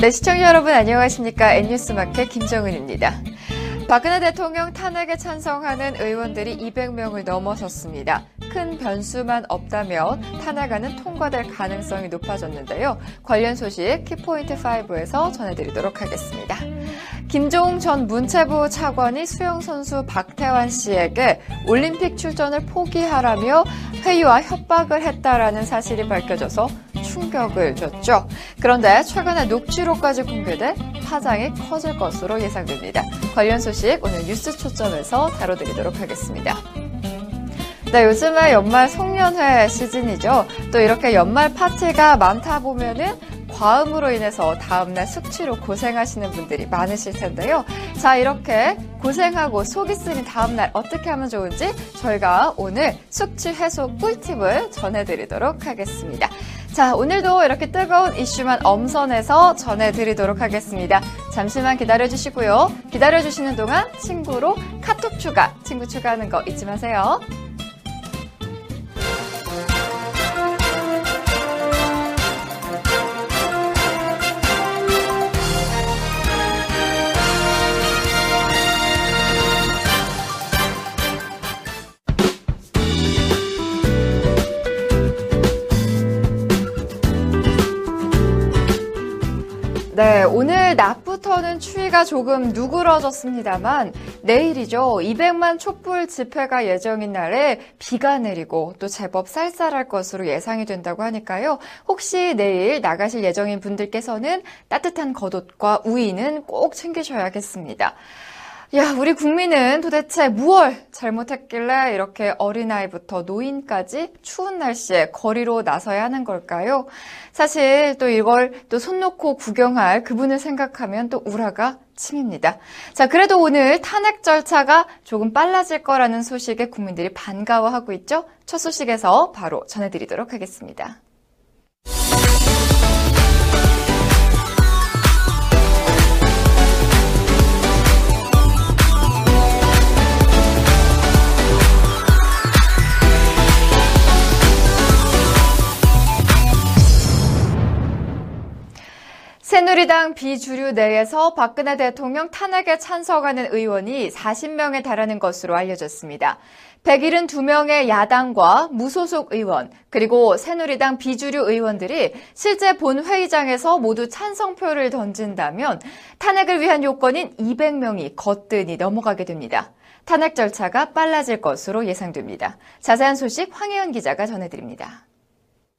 네, 시청자 여러분 안녕하십니까? N뉴스마켓 김정은입니다. 박근혜 대통령 탄핵에 찬성하는 의원들이 200명을 넘어섰습니다. 큰 변수만 없다면 탄핵안은 통과될 가능성이 높아졌는데요. 관련 소식 키포인트 5에서 전해드리도록 하겠습니다. 김종웅 전 문체부 차관이 수영 선수 박태환 씨에게 올림픽 출전을 포기하라며 회유와 협박을 했다라는 사실이 밝혀져서 충격을 줬죠. 그런데 최근에 녹취록까지 공개돼 파장이 커질 것으로 예상됩니다. 관련 소식 오늘 뉴스 초점에서 다뤄드리도록 하겠습니다. 네, 요즘에 연말 송년회 시즌이죠. 또 이렇게 연말 파티가 많다 보면은 과음으로 인해서 다음날 숙취로 고생하시는 분들이 많으실 텐데요. 자, 이렇게 고생하고 속이 쓰린 다음날 어떻게 하면 좋은지 저희가 오늘 숙취 해소 꿀팁을 전해드리도록 하겠습니다. 자, 오늘도 이렇게 뜨거운 이슈만 엄선해서 전해드리도록 하겠습니다. 잠시만 기다려주시고요. 기다려주시는 동안 친구로 카톡 추가, 친구 추가하는 거 잊지 마세요. 네, 오늘 낮부터는 추위가 조금 누그러졌습니다만 내일이죠. 200만 촛불 집회가 예정인 날에 비가 내리고 또 제법 쌀쌀할 것으로 예상이 된다고 하니까요. 혹시 내일 나가실 예정인 분들께서는 따뜻한 겉옷과 우위는 꼭 챙기셔야겠습니다. 야, 우리 국민은 도대체 무얼 잘못했길래 이렇게 어린아이부터 노인까지 추운 날씨에 거리로 나서야 하는 걸까요? 사실 또 이걸 또 손 놓고 구경할 그분을 생각하면 또 우라가 침입니다. 자, 그래도 오늘 탄핵 절차가 조금 빨라질 거라는 소식에 국민들이 반가워하고 있죠? 첫 소식에서 바로 전해드리도록 하겠습니다. 새누리당 비주류 내에서 박근혜 대통령 탄핵에 찬성하는 의원이 40명에 달하는 것으로 알려졌습니다. 172명의 야당과 무소속 의원, 그리고 새누리당 비주류 의원들이 실제 본회의장에서 모두 찬성표를 던진다면 탄핵을 위한 요건인 200명이 거뜬히 넘어가게 됩니다. 탄핵 절차가 빨라질 것으로 예상됩니다. 자세한 소식 황혜연 기자가 전해드립니다.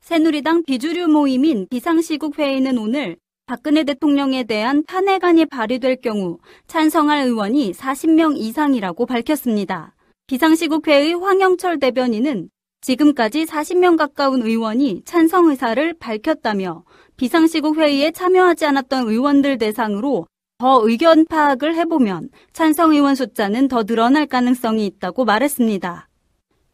새누리당 비주류 모임인 비상시국 회의는 오늘 박근혜 대통령에 대한 탄핵안이 발의될 경우 찬성할 의원이 40명 이상이라고 밝혔습니다. 비상시국회의 황영철 대변인은 지금까지 40명 가까운 의원이 찬성 의사를 밝혔다며 비상시국 회의에 참여하지 않았던 의원들 대상으로 더 의견 파악을 해보면 찬성 의원 숫자는 더 늘어날 가능성이 있다고 말했습니다.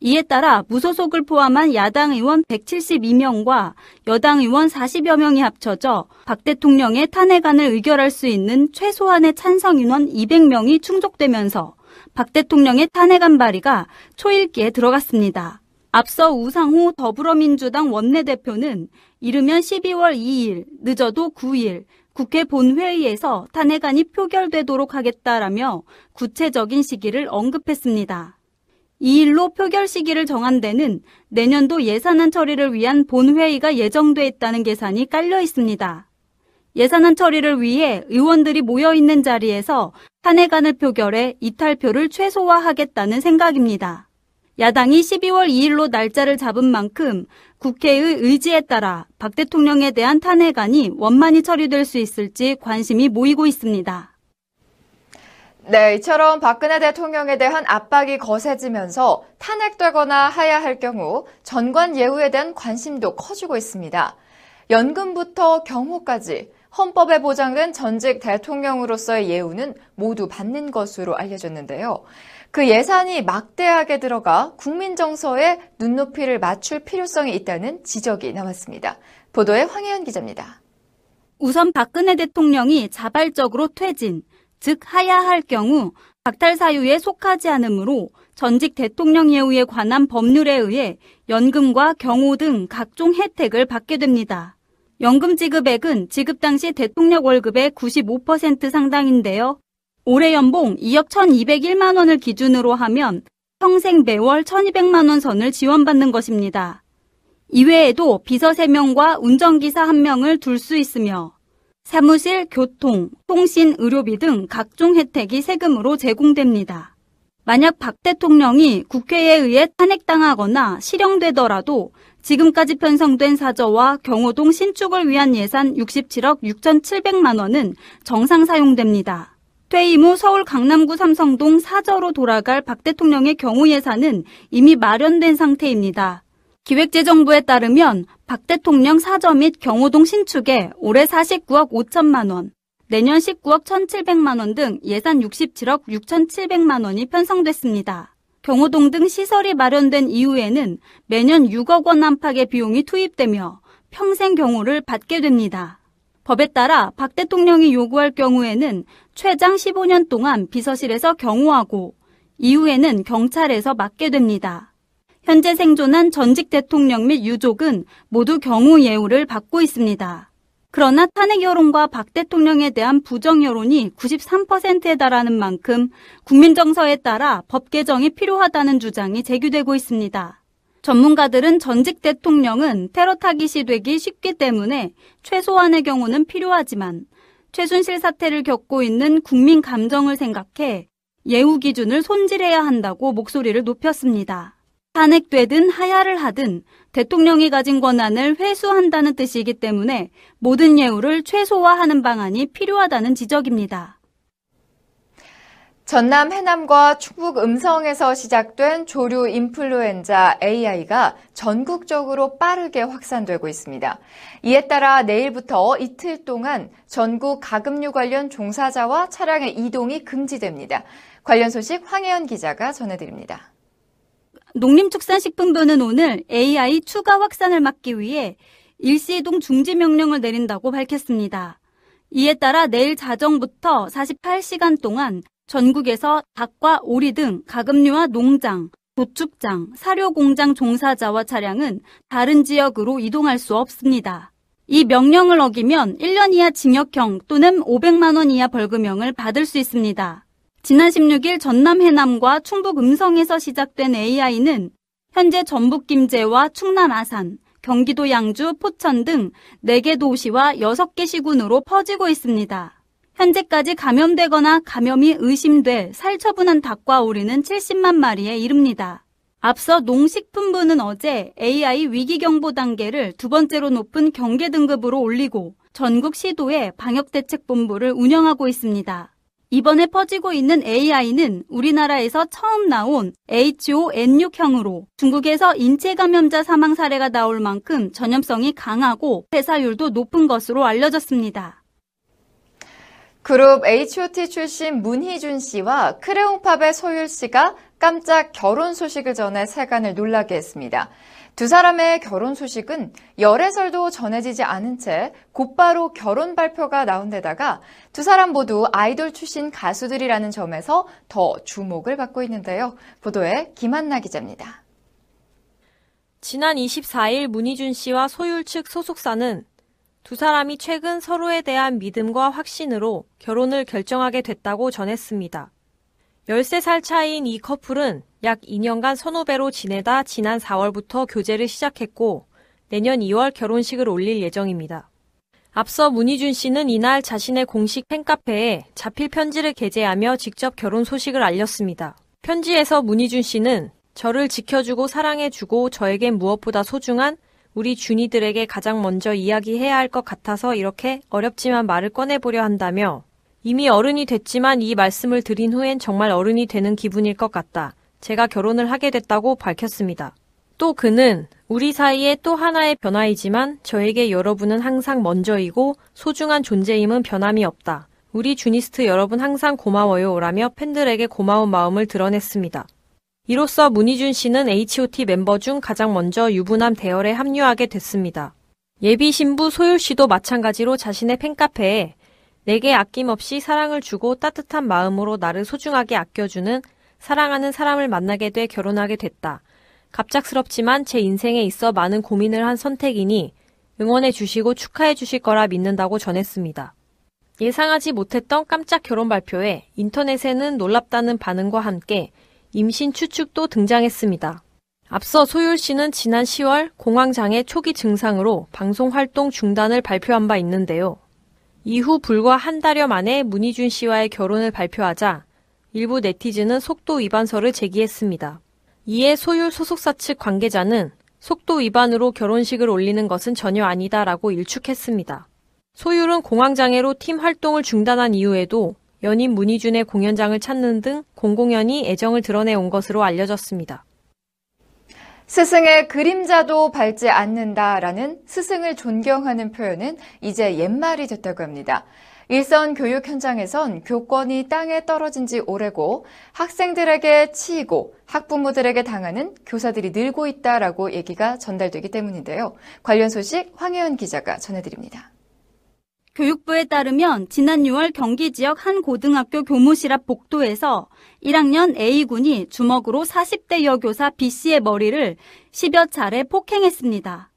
이에 따라 무소속을 포함한 야당 의원 172명과 여당 의원 40여 명이 합쳐져 박 대통령의 탄핵안을 의결할 수 있는 최소한의 찬성 인원 200명이 충족되면서 박 대통령의 탄핵안 발의가 초읽기에 들어갔습니다. 앞서 우상호 더불어민주당 원내대표는 이르면 12월 2일, 늦어도 9일 국회 본회의에서 탄핵안이 표결되도록 하겠다라며 구체적인 시기를 언급했습니다. 이 일로 표결 시기를 정한 데는 내년도 예산안 처리를 위한 본회의가 예정돼 있다는 계산이 깔려 있습니다. 예산안 처리를 위해 의원들이 모여 있는 자리에서 탄핵안을 표결해 이탈표를 최소화하겠다는 생각입니다. 야당이 12월 2일로 날짜를 잡은 만큼 국회의 의지에 따라 박 대통령에 대한 탄핵안이 원만히 처리될 수 있을지 관심이 모이고 있습니다. 네, 이처럼 박근혜 대통령에 대한 압박이 거세지면서 탄핵되거나 하야 할 경우 전관 예우에 대한 관심도 커지고 있습니다. 연금부터 경호까지 헌법에 보장된 전직 대통령으로서의 예우는 모두 받는 것으로 알려졌는데요. 그 예산이 막대하게 들어가 국민 정서에 눈높이를 맞출 필요성이 있다는 지적이 나왔습니다. 보도에 황혜연 기자입니다. 우선 박근혜 대통령이 자발적으로 퇴진, 즉 하야할 경우 박탈 사유에 속하지 않으므로 전직 대통령 예우에 관한 법률에 의해 연금과 경호 등 각종 혜택을 받게 됩니다. 연금 지급액은 지급 당시 대통령 월급의 95% 상당인데요. 올해 연봉 2억 1,201만 원을 기준으로 하면 평생 매월 1,200만 원 선을 지원받는 것입니다. 이외에도 비서 3명과 운전기사 1명을 둘 수 있으며 사무실, 교통, 통신, 의료비 등 각종 혜택이 세금으로 제공됩니다. 만약 박 대통령이 국회에 의해 탄핵당하거나 실형되더라도 지금까지 편성된 사저와 경호동 신축을 위한 예산 67억 6,700만 원은 정상 사용됩니다. 퇴임 후 서울 강남구 삼성동 사저로 돌아갈 박 대통령의 경우 예산은 이미 마련된 상태입니다. 기획재정부에 따르면 박 대통령 사저 및 경호동 신축에 올해 49억 5천만 원, 내년 19억 1,700만 원 등 예산 67억 6,700만 원이 편성됐습니다. 경호동 등 시설이 마련된 이후에는 매년 6억 원 안팎의 비용이 투입되며 평생 경호를 받게 됩니다. 법에 따라 박 대통령이 요구할 경우에는 최장 15년 동안 비서실에서 경호하고 이후에는 경찰에서 맡게 됩니다. 현재 생존한 전직 대통령 및 유족은 모두 경우 예우를 받고 있습니다. 그러나 탄핵 여론과 박 대통령에 대한 부정 여론이 93%에 달하는 만큼 국민 정서에 따라 법 개정이 필요하다는 주장이 제기되고 있습니다. 전문가들은 전직 대통령은 테러 타깃이 되기 쉽기 때문에 최소한의 경우는 필요하지만 최순실 사태를 겪고 있는 국민 감정을 생각해 예우 기준을 손질해야 한다고 목소리를 높였습니다. 탄핵되든 하야를 하든 대통령이 가진 권한을 회수한다는 뜻이기 때문에 모든 예우를 최소화하는 방안이 필요하다는 지적입니다. 전남 해남과 충북 음성에서 시작된 조류 인플루엔자 AI가 전국적으로 빠르게 확산되고 있습니다. 이에 따라 내일부터 이틀 동안 전국 가금류 관련 종사자와 차량의 이동이 금지됩니다. 관련 소식 황혜연 기자가 전해드립니다. 농림축산식품부는 오늘 AI 추가 확산을 막기 위해 일시이동 중지 명령을 내린다고 밝혔습니다. 이에 따라 내일 자정부터 48시간 동안 전국에서 닭과 오리 등 가금류와 농장, 도축장, 사료공장 종사자와 차량은 다른 지역으로 이동할 수 없습니다. 이 명령을 어기면 1년 이하 징역형 또는 500만 원 이하 벌금형을 받을 수 있습니다. 지난 16일 전남 해남과 충북 음성에서 시작된 AI는 현재 전북 김제와 충남 아산, 경기도 양주, 포천 등 4개 도시와 6개 시군으로 퍼지고 있습니다. 현재까지 감염되거나 감염이 의심돼 살처분한 닭과 오리는 70만 마리에 이릅니다. 앞서 농식품부는 어제 AI 위기경보 단계를 두 번째로 높은 경계 등급으로 올리고 전국 시도에 방역대책본부를 운영하고 있습니다. 이번에 퍼지고 있는 AI는 우리나라에서 처음 나온 HON6형으로 중국에서 인체 감염자 사망 사례가 나올 만큼 전염성이 강하고 폐사율도 높은 것으로 알려졌습니다. 그룹 H.O.T 출신 문희준 씨와 크레용팝의 소율 씨가 깜짝 결혼 소식을 전해 세간을 놀라게 했습니다. 두 사람의 결혼 소식은 열애설도 전해지지 않은 채 곧바로 결혼 발표가 나온 데다가 두 사람 모두 아이돌 출신 가수들이라는 점에서 더 주목을 받고 있는데요. 보도에 김한나 기자입니다. 지난 24일 문희준 씨와 소율 측 소속사는 두 사람이 최근 서로에 대한 믿음과 확신으로 결혼을 결정하게 됐다고 전했습니다. 13살 차이인 이 커플은 약 2년간 선후배로 지내다 지난 4월부터 교제를 시작했고 내년 2월 결혼식을 올릴 예정입니다. 앞서 문희준 씨는 이날 자신의 공식 팬카페에 자필 편지를 게재하며 직접 결혼 소식을 알렸습니다. 편지에서 문희준 씨는 저를 지켜주고 사랑해주고 저에겐 무엇보다 소중한 우리 준이들에게 가장 먼저 이야기해야 할 것 같아서 이렇게 어렵지만 말을 꺼내보려 한다며 이미 어른이 됐지만 이 말씀을 드린 후엔 정말 어른이 되는 기분일 것 같다. 제가 결혼을 하게 됐다고 밝혔습니다. 또 그는 우리 사이에 또 하나의 변화이지만 저에게 여러분은 항상 먼저이고 소중한 존재임은 변함이 없다. 우리 주니스트 여러분 항상 고마워요 라며 팬들에게 고마운 마음을 드러냈습니다. 이로써 문희준 씨는 H.O.T 멤버 중 가장 먼저 유부남 대열에 합류하게 됐습니다. 예비 신부 소율 씨도 마찬가지로 자신의 팬카페에 내게 아낌없이 사랑을 주고 따뜻한 마음으로 나를 소중하게 아껴주는 사랑하는 사람을 만나게 돼 결혼하게 됐다. 갑작스럽지만 제 인생에 있어 많은 고민을 한 선택이니 응원해 주시고 축하해 주실 거라 믿는다고 전했습니다. 예상하지 못했던 깜짝 결혼 발표에 인터넷에는 놀랍다는 반응과 함께 임신 추측도 등장했습니다. 앞서 소율 씨는 지난 10월 공황장애 초기 증상으로 방송 활동 중단을 발표한 바 있는데요. 이후 불과 한 달여 만에 문희준 씨와의 결혼을 발표하자 일부 네티즌은 속도 위반서를 제기했습니다. 이에 소율 소속사 측 관계자는 속도 위반으로 결혼식을 올리는 것은 전혀 아니다라고 일축했습니다. 소율은 공황장애로 팀 활동을 중단한 이후에도 연인 문희준의 공연장을 찾는 등 공공연히 애정을 드러내온 것으로 알려졌습니다. 스승의 그림자도 밟지 않는다라는 스승을 존경하는 표현은 이제 옛말이 됐다고 합니다. 일선 교육 현장에선 교권이 땅에 떨어진 지 오래고 학생들에게 치이고 학부모들에게 당하는 교사들이 늘고 있다라고 얘기가 전달되기 때문인데요. 관련 소식 황혜연 기자가 전해드립니다. 교육부에 따르면 지난 6월 경기 지역 한 고등학교 교무실 앞 복도에서 1학년 A군이 주먹으로 40대 여교사 B씨의 머리를 10여 차례 폭행했습니다.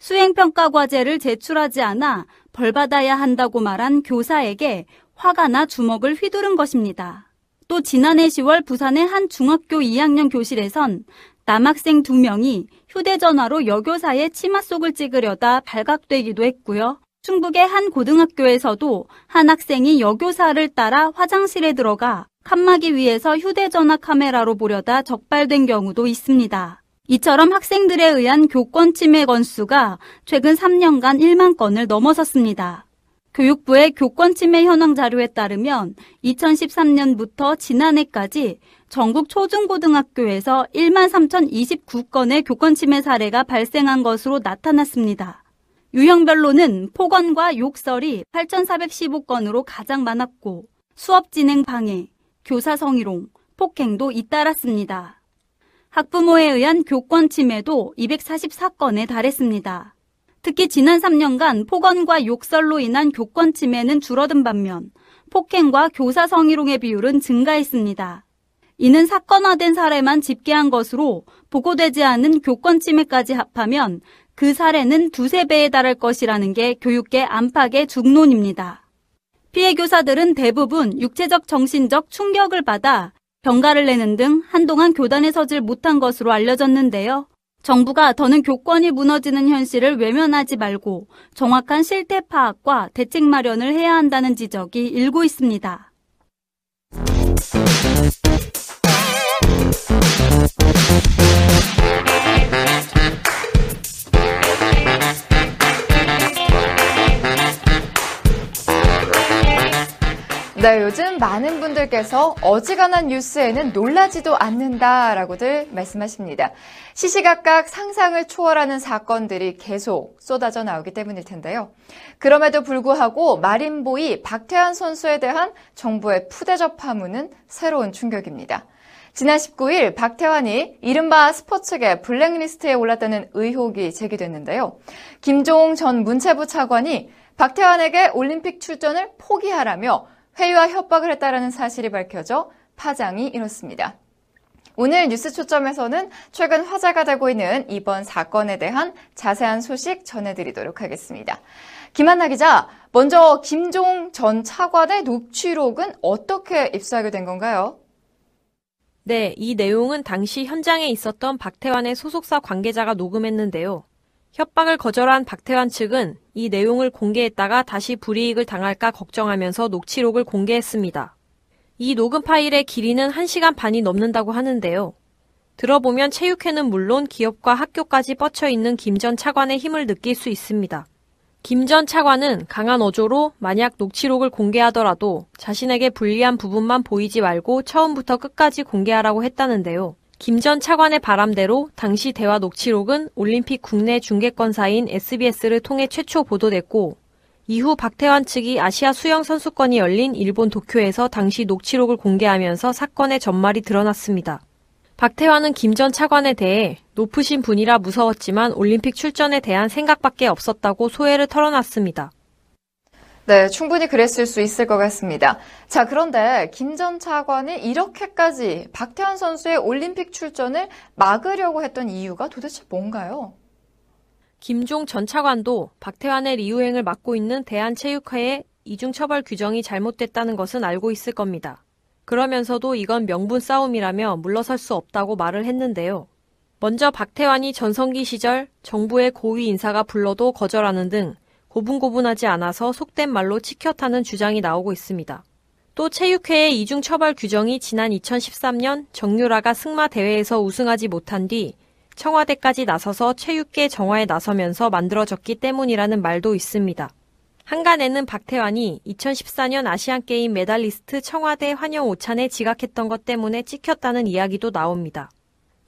수행평가 과제를 제출하지 않아 벌받아야 한다고 말한 교사에게 화가 나 주먹을 휘두른 것입니다. 또 지난해 10월 부산의 한 중학교 2학년 교실에선 남학생 2명이 휴대전화로 여교사의 치마 속을 찍으려다 발각되기도 했고요. 충북의 한 고등학교에서도 한 학생이 여교사를 따라 화장실에 들어가 칸막이 위에서 휴대전화 카메라로 보려다 적발된 경우도 있습니다. 이처럼 학생들에 의한 교권 침해 건수가 최근 3년간 1만 건을 넘어섰습니다. 교육부의 교권 침해 현황 자료에 따르면 2013년부터 지난해까지 전국 초중고등학교에서 1만 3,029건의 교권 침해 사례가 발생한 것으로 나타났습니다. 유형별로는 폭언과 욕설이 8,415건으로 가장 많았고 수업 진행 방해, 교사 성희롱, 폭행도 잇따랐습니다. 학부모에 의한 교권 침해도 244건에 달했습니다. 특히 지난 3년간 폭언과 욕설로 인한 교권 침해는 줄어든 반면 폭행과 교사 성희롱의 비율은 증가했습니다. 이는 사건화된 사례만 집계한 것으로 보고되지 않은 교권 침해까지 합하면 그 사례는 두세 배에 달할 것이라는 게 교육계 안팎의 중론입니다. 피해 교사들은 대부분 육체적 정신적 충격을 받아 병가를 내는 등 한동안 교단에 서질 못한 것으로 알려졌는데요. 정부가 더는 교권이 무너지는 현실을 외면하지 말고 정확한 실태 파악과 대책 마련을 해야 한다는 지적이 일고 있습니다. 네, 요즘 많은 분들께서 어지간한 뉴스에는 놀라지도 않는다라고들 말씀하십니다. 시시각각 상상을 초월하는 사건들이 계속 쏟아져 나오기 때문일 텐데요. 그럼에도 불구하고 마린보이 박태환 선수에 대한 정부의 푸대접 파문은 새로운 충격입니다. 지난 19일 박태환이 이른바 스포츠계 블랙리스트에 올랐다는 의혹이 제기됐는데요. 김종 전 문체부 차관이 박태환에게 올림픽 출전을 포기하라며 회유와 협박을 했다라는 사실이 밝혀져 파장이 일었습니다. 오늘 뉴스 초점에서는 최근 화제가 되고 있는 이번 사건에 대한 자세한 소식 전해드리도록 하겠습니다. 김한나 기자, 먼저 김종 전 차관의 녹취록은 어떻게 입수하게 된 건가요? 네, 이 내용은 당시 현장에 있었던 박태환의 소속사 관계자가 녹음했는데요. 협박을 거절한 박태환 측은 이 내용을 공개했다가 다시 불이익을 당할까 걱정하면서 녹취록을 공개했습니다. 이 녹음 파일의 길이는 1시간 반이 넘는다고 하는데요. 들어보면 체육회는 물론 기업과 학교까지 뻗쳐 있는 김 전 차관의 힘을 느낄 수 있습니다. 김 전 차관은 강한 어조로 만약 녹취록을 공개하더라도 자신에게 불리한 부분만 보이지 말고 처음부터 끝까지 공개하라고 했다는데요. 김 전 차관의 바람대로 당시 대화 녹취록은 올림픽 국내 중계권사인 SBS를 통해 최초 보도됐고 이후 박태환 측이 아시아 수영 선수권이 열린 일본 도쿄에서 당시 녹취록을 공개하면서 사건의 전말이 드러났습니다. 박태환은 김 전 차관에 대해 높으신 분이라 무서웠지만 올림픽 출전에 대한 생각밖에 없었다고 소회를 털어놨습니다. 네, 충분히 그랬을 수 있을 것 같습니다. 자, 그런데 김 전 차관이 이렇게까지 박태환 선수의 올림픽 출전을 막으려고 했던 이유가 도대체 뭔가요? 김종 전 차관도 박태환의 리우행을 맡고 있는 대한체육회의 이중처벌 규정이 잘못됐다는 것은 알고 있을 겁니다. 그러면서도 이건 명분 싸움이라며 물러설 수 없다고 말을 했는데요. 먼저 박태환이 전성기 시절 정부의 고위 인사가 불러도 거절하는 등 고분고분하지 않아서 속된 말로 치켜타는 주장이 나오고 있습니다. 또 체육회의 이중 처벌 규정이 지난 2013년 정유라가 승마 대회에서 우승하지 못한 뒤 청와대까지 나서서 체육계 정화에 나서면서 만들어졌기 때문이라는 말도 있습니다. 한간에는 박태환이 2014년 아시안게임 메달리스트 청와대 환영 오찬에 지각했던 것 때문에 찍혔다는 이야기도 나옵니다.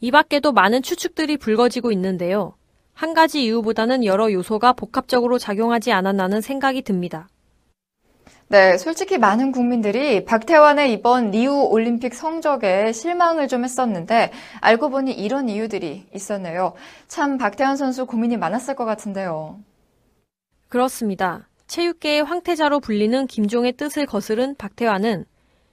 이 밖에도 많은 추측들이 불거지고 있는데요. 한 가지 이유보다는 여러 요소가 복합적으로 작용하지 않았나는 생각이 듭니다. 네, 솔직히 많은 국민들이 박태환의 이번 리우 올림픽 성적에 실망을 좀 했었는데 알고 보니 이런 이유들이 있었네요. 참 박태환 선수 고민이 많았을 것 같은데요. 그렇습니다. 체육계의 황태자로 불리는 김종의 뜻을 거스른 박태환은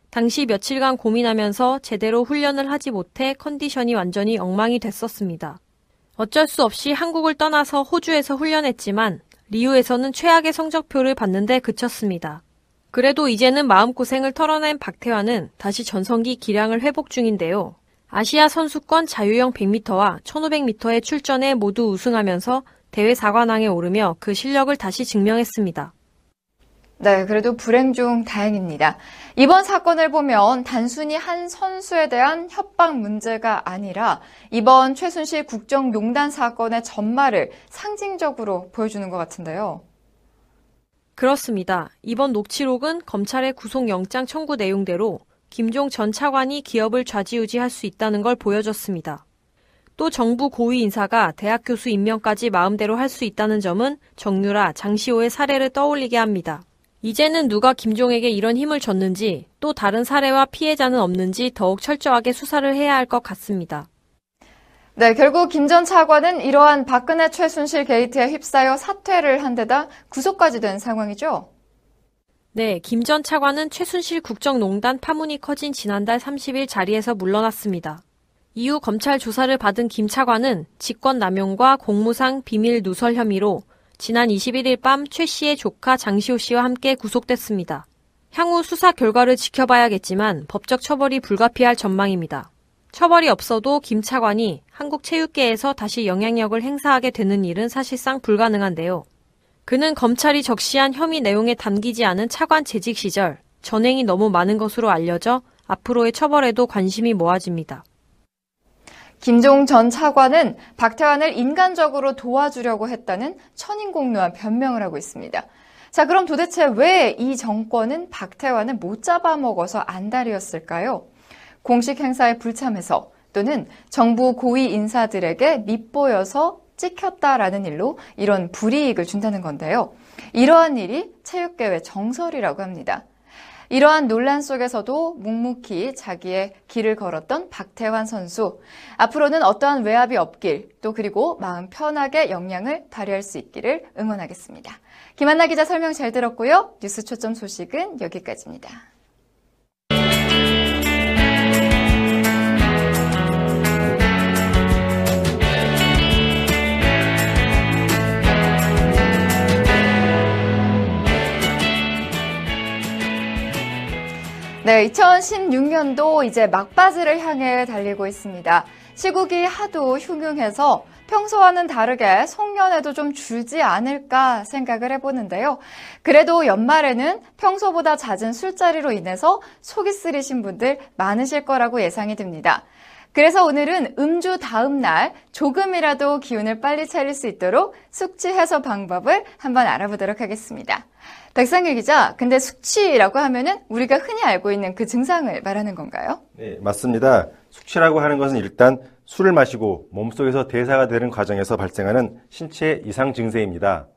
당시 며칠간 고민하면서 제대로 훈련을 하지 못해 컨디션이 완전히 엉망이 됐었습니다. 어쩔 수 없이 한국을 떠나서 호주에서 훈련했지만 리우에서는 최악의 성적표를 받는데 그쳤습니다. 그래도 이제는 마음고생을 털어낸 박태환은 다시 전성기 기량을 회복 중인데요. 아시아 선수권 자유형 100m와 1500m에 출전해 모두 우승하면서 대회 4관왕에 오르며 그 실력을 다시 증명했습니다. 네, 그래도 불행 중 다행입니다. 이번 사건을 보면 단순히 한 선수에 대한 협박 문제가 아니라 이번 최순실 국정농단 사건의 전말을 상징적으로 보여주는 것 같은데요. 그렇습니다. 이번 녹취록은 검찰의 구속영장 청구 내용대로 김종 전 차관이 기업을 좌지우지할 수 있다는 걸 보여줬습니다. 또 정부 고위 인사가 대학 교수 임명까지 마음대로 할 수 있다는 점은 정유라, 장시호의 사례를 떠올리게 합니다. 이제는 누가 김종에게 이런 힘을 줬는지 또 다른 사례와 피해자는 없는지 더욱 철저하게 수사를 해야 할 것 같습니다. 네, 결국 김 전 차관은 이러한 박근혜 최순실 게이트에 휩싸여 사퇴를 한 데다 구속까지 된 상황이죠. 네, 김 전 차관은 최순실 국정농단 파문이 커진 지난달 30일 자리에서 물러났습니다. 이후 검찰 조사를 받은 김 차관은 직권 남용과 공무상 비밀 누설 혐의로 지난 21일 밤 최 씨의 조카 장시호 씨와 함께 구속됐습니다. 향후 수사 결과를 지켜봐야겠지만 법적 처벌이 불가피할 전망입니다. 처벌이 없어도 김 차관이 한국 체육계에서 다시 영향력을 행사하게 되는 일은 사실상 불가능한데요. 그는 검찰이 적시한 혐의 내용에 담기지 않은 차관 재직 시절 전행이 너무 많은 것으로 알려져 앞으로의 처벌에도 관심이 모아집니다. 김종 전 차관은 박태환을 인간적으로 도와주려고 했다는 천인공노한 변명을 하고 있습니다. 자, 그럼 도대체 왜 이 정권은 박태환을 못 잡아먹어서 안달이었을까요? 공식 행사에 불참해서 또는 정부 고위 인사들에게 밉보여서 찍혔다라는 일로 이런 불이익을 준다는 건데요. 이러한 일이 체육계의 정설이라고 합니다. 이러한 논란 속에서도 묵묵히 자기의 길을 걸었던 박태환 선수. 앞으로는 어떠한 외압이 없길, 또 그리고 마음 편하게 역량을 발휘할 수 있기를 응원하겠습니다. 김한나 기자 설명 잘 들었고요. 뉴스 초점 소식은 여기까지입니다. 네, 2016년도 이제 막바지를 향해 달리고 있습니다. 시국이 하도 흉흉해서 평소와는 다르게 송년회도 좀 줄지 않을까 생각을 해보는데요. 그래도 연말에는 평소보다 잦은 술자리로 인해서 속이 쓰리신 분들 많으실 거라고 예상이 됩니다. 그래서 오늘은 음주 다음 날 조금이라도 기운을 빨리 차릴 수 있도록 숙취 해소 방법을 한번 알아보도록 하겠습니다. 백상일 기자, 근데 숙취라고 하면은 우리가 흔히 알고 있는 그 증상을 말하는 건가요? 네, 맞습니다. 숙취라고 하는 것은 일단 술을 마시고 몸속에서 대사가 되는 과정에서 발생하는 신체 이상 증세입니다.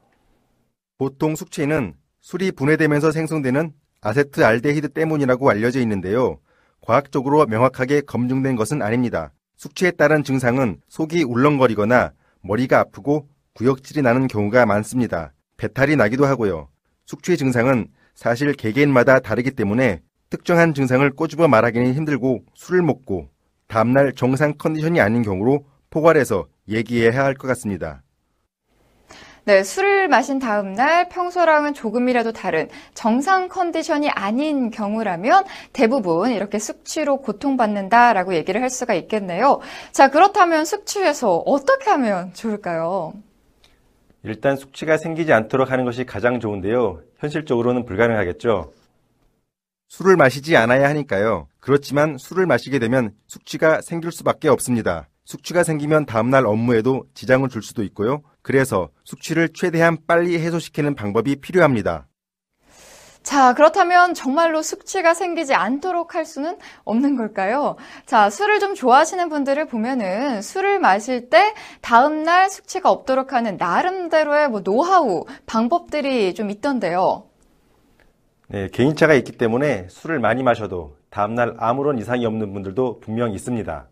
보통 숙취는 술이 분해되면서 생성되는 아세트알데히드 때문이라고 알려져 있는데요. 과학적으로 명확하게 검증된 것은 아닙니다. 숙취에 따른 증상은 속이 울렁거리거나 머리가 아프고 구역질이 나는 경우가 많습니다. 배탈이 나기도 하고요. 숙취 증상은 사실 개개인마다 다르기 때문에 특정한 증상을 꼬집어 말하기는 힘들고 술을 먹고 다음날 정상 컨디션이 아닌 경우로 포괄해서 얘기해야 할 것 같습니다. 네, 술을 마신 다음 날 평소랑은 조금이라도 다른 정상 컨디션이 아닌 경우라면 대부분 이렇게 숙취로 고통받는다라고 얘기를 할 수가 있겠네요. 자, 그렇다면 숙취해소 어떻게 하면 좋을까요? 일단 숙취가 생기지 않도록 하는 것이 가장 좋은데요. 현실적으로는 불가능하겠죠. 술을 마시지 않아야 하니까요. 그렇지만 술을 마시게 되면 숙취가 생길 수밖에 없습니다. 숙취가 생기면 다음날 업무에도 지장을 줄 수도 있고요. 그래서 숙취를 최대한 빨리 해소시키는 방법이 필요합니다. 자, 그렇다면 정말로 숙취가 생기지 않도록 할 수는 없는 걸까요? 자, 술을 좀 좋아하시는 분들을 보면은 술을 마실 때 다음날 숙취가 없도록 하는 나름대로의 뭐 노하우, 방법들이 좀 있던데요. 네, 개인차가 있기 때문에 술을 많이 마셔도 다음날 아무런 이상이 없는 분들도 분명 있습니다.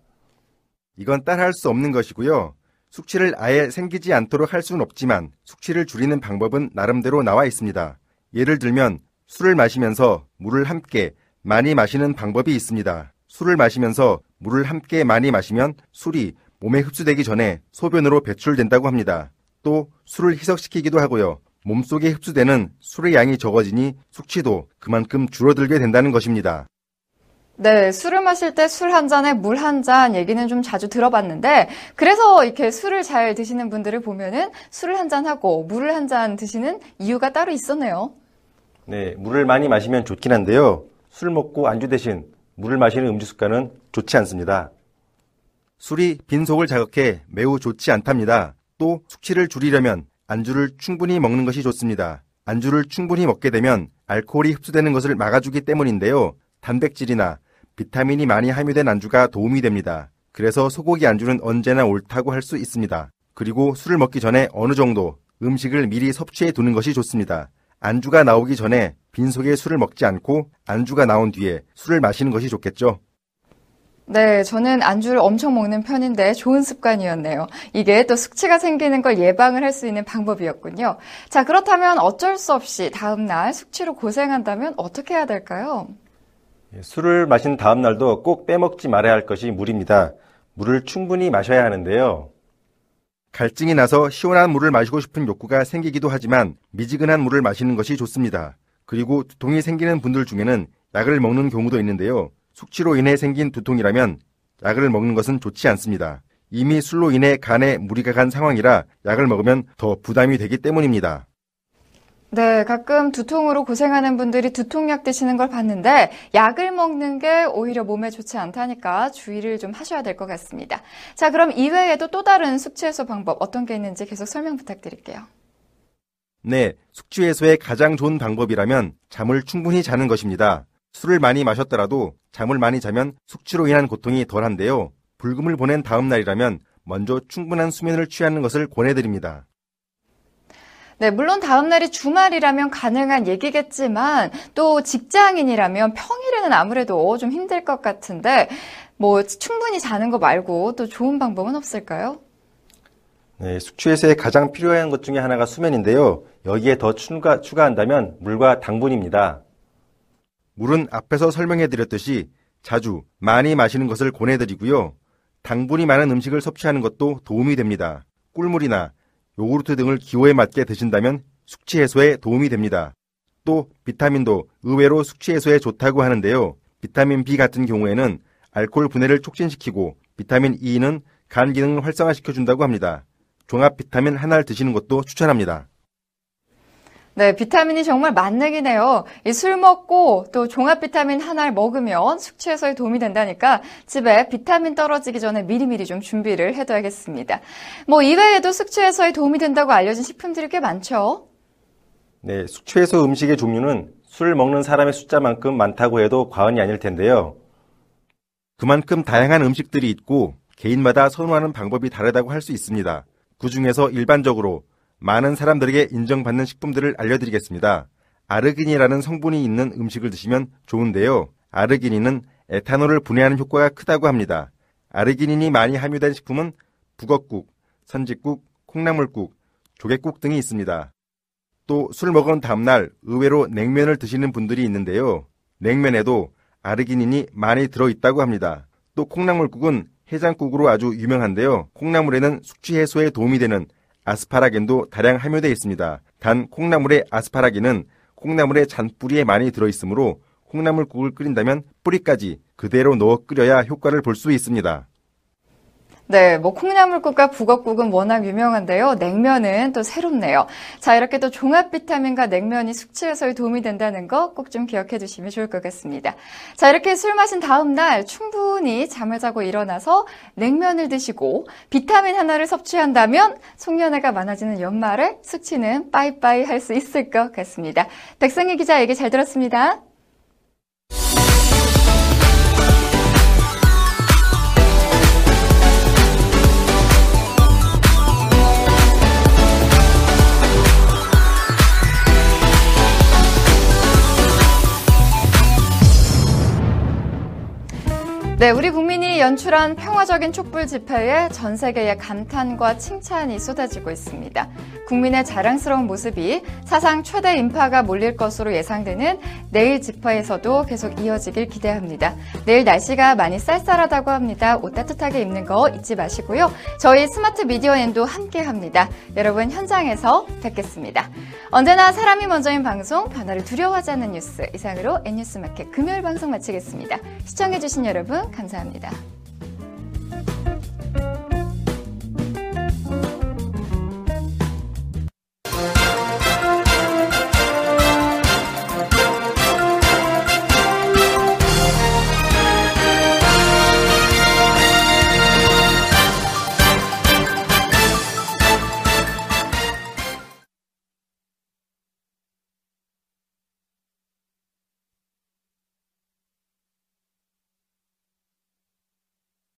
이건 따라할 수 없는 것이고요. 숙취를 아예 생기지 않도록 할 수는 없지만 숙취를 줄이는 방법은 나름대로 나와 있습니다. 예를 들면 술을 마시면서 물을 함께 많이 마시는 방법이 있습니다. 술을 마시면서 물을 함께 많이 마시면 술이 몸에 흡수되기 전에 소변으로 배출된다고 합니다. 또 술을 희석시키기도 하고요. 몸속에 흡수되는 술의 양이 적어지니 숙취도 그만큼 줄어들게 된다는 것입니다. 네, 술을 마실 때 술 한 잔에 물 한 잔 얘기는 좀 자주 들어봤는데, 그래서 이렇게 술을 잘 드시는 분들을 보면은 술을 한 잔 하고 물을 한 잔 드시는 이유가 따로 있었네요. 네, 물을 많이 마시면 좋긴 한데요. 술 먹고 안주 대신 물을 마시는 음주 습관은 좋지 않습니다. 술이 빈속을 자극해 매우 좋지 않답니다. 또 숙취를 줄이려면 안주를 충분히 먹는 것이 좋습니다. 안주를 충분히 먹게 되면 알코올이 흡수되는 것을 막아주기 때문인데요. 단백질이나 비타민이 많이 함유된 안주가 도움이 됩니다. 그래서 소고기 안주는 언제나 옳다고 할 수 있습니다. 그리고 술을 먹기 전에 어느 정도 음식을 미리 섭취해 두는 것이 좋습니다. 안주가 나오기 전에 빈속에 술을 먹지 않고 안주가 나온 뒤에 술을 마시는 것이 좋겠죠. 네, 저는 안주를 엄청 먹는 편인데 좋은 습관이었네요. 이게 또 숙취가 생기는 걸 예방을 할 수 있는 방법이었군요. 자, 그렇다면 어쩔 수 없이 다음날 숙취로 고생한다면 어떻게 해야 될까요? 예, 술을 마신 다음 날도 꼭 빼먹지 말아야 할 것이 물입니다. 물을 충분히 마셔야 하는데요. 갈증이 나서 시원한 물을 마시고 싶은 욕구가 생기기도 하지만 미지근한 물을 마시는 것이 좋습니다. 그리고 두통이 생기는 분들 중에는 약을 먹는 경우도 있는데요. 숙취로 인해 생긴 두통이라면 약을 먹는 것은 좋지 않습니다. 이미 술로 인해 간에 무리가 간 상황이라 약을 먹으면 더 부담이 되기 때문입니다. 네, 가끔 두통으로 고생하는 분들이 두통약 드시는 걸 봤는데 약을 먹는 게 오히려 몸에 좋지 않다니까 주의를 좀 하셔야 될 것 같습니다. 자, 그럼 이외에도 또 다른 숙취 해소 방법 어떤 게 있는지 계속 설명 부탁드릴게요. 네, 숙취 해소의 가장 좋은 방법이라면 잠을 충분히 자는 것입니다. 술을 많이 마셨더라도 잠을 많이 자면 숙취로 인한 고통이 덜한데요. 불금을 보낸 다음 날이라면 먼저 충분한 수면을 취하는 것을 권해드립니다. 네, 물론 다음날이 주말이라면 가능한 얘기겠지만 또 직장인이라면 평일에는 아무래도 좀 힘들 것 같은데 뭐 충분히 자는 거 말고 또 좋은 방법은 없을까요? 네, 숙취해소에 가장 필요한 것 중에 하나가 수면인데요. 여기에 더 추가, 추가한다면 물과 당분입니다. 물은 앞에서 설명해 드렸듯이 자주 많이 마시는 것을 권해드리고요. 당분이 많은 음식을 섭취하는 것도 도움이 됩니다. 꿀물이나 요구르트 등을 기호에 맞게 드신다면 숙취 해소에 도움이 됩니다. 또 비타민도 의외로 숙취 해소에 좋다고 하는데요. 비타민 B 같은 경우에는 알코올 분해를 촉진시키고 비타민 E는 간 기능을 활성화시켜 준다고 합니다. 종합 비타민 하나를 드시는 것도 추천합니다. 네, 비타민이 정말 만능이네요. 이 술 먹고 또 종합 비타민 하나를 먹으면 숙취 해소에 도움이 된다니까 집에 비타민 떨어지기 전에 미리미리 좀 준비를 해둬야겠습니다. 뭐 이외에도 숙취 해소에 도움이 된다고 알려진 식품들이 꽤 많죠. 네, 숙취 해소 음식의 종류는 술 먹는 사람의 숫자만큼 많다고 해도 과언이 아닐 텐데요. 그만큼 다양한 음식들이 있고 개인마다 선호하는 방법이 다르다고 할 수 있습니다. 그 중에서 일반적으로 많은 사람들에게 인정받는 식품들을 알려드리겠습니다. 아르기닌이라는 성분이 있는 음식을 드시면 좋은데요. 아르기닌은 에탄올을 분해하는 효과가 크다고 합니다. 아르기닌이 많이 함유된 식품은 북엇국, 선짓국, 콩나물국, 조개국 등이 있습니다. 또 술 먹은 다음날 의외로 냉면을 드시는 분들이 있는데요. 냉면에도 아르기닌이 많이 들어있다고 합니다. 또 콩나물국은 해장국으로 아주 유명한데요. 콩나물에는 숙취 해소에 도움이 되는 아스파라겐도 다량 함유되어 있습니다. 단 콩나물의 아스파라겐은 콩나물의 잔뿌리에 많이 들어있으므로 콩나물국을 끓인다면 뿌리까지 그대로 넣어 끓여야 효과를 볼 수 있습니다. 네, 뭐 콩나물국과 북엇국은 워낙 유명한데요. 냉면은 또 새롭네요. 자, 이렇게 또 종합 비타민과 냉면이 숙취 해소에 도움이 된다는 거 꼭 좀 기억해 두시면 좋을 것 같습니다. 자, 이렇게 술 마신 다음 날 충분히 잠을 자고 일어나서 냉면을 드시고 비타민 하나를 섭취한다면 송년회가 많아지는 연말에 숙취는 빠이빠이 할 수 있을 것 같습니다. 백승희 기자 얘기 잘 들었습니다. 네, 우리 국민이 연출한 평화적인 촛불 집회에 전 세계의 감탄과 칭찬이 쏟아지고 있습니다. 국민의 자랑스러운 모습이 사상 최대 인파가 몰릴 것으로 예상되는 내일 집회에서도 계속 이어지길 기대합니다. 내일 날씨가 많이 쌀쌀하다고 합니다. 옷 따뜻하게 입는 거 잊지 마시고요. 저희 스마트 미디어엔도 함께 합니다. 여러분 현장에서 뵙겠습니다. 언제나 사람이 먼저인 방송, 변화를 두려워하지 않는 뉴스. 이상으로 N뉴스 마켓 금요일 방송 마치겠습니다. 시청해주신 여러분 감사합니다.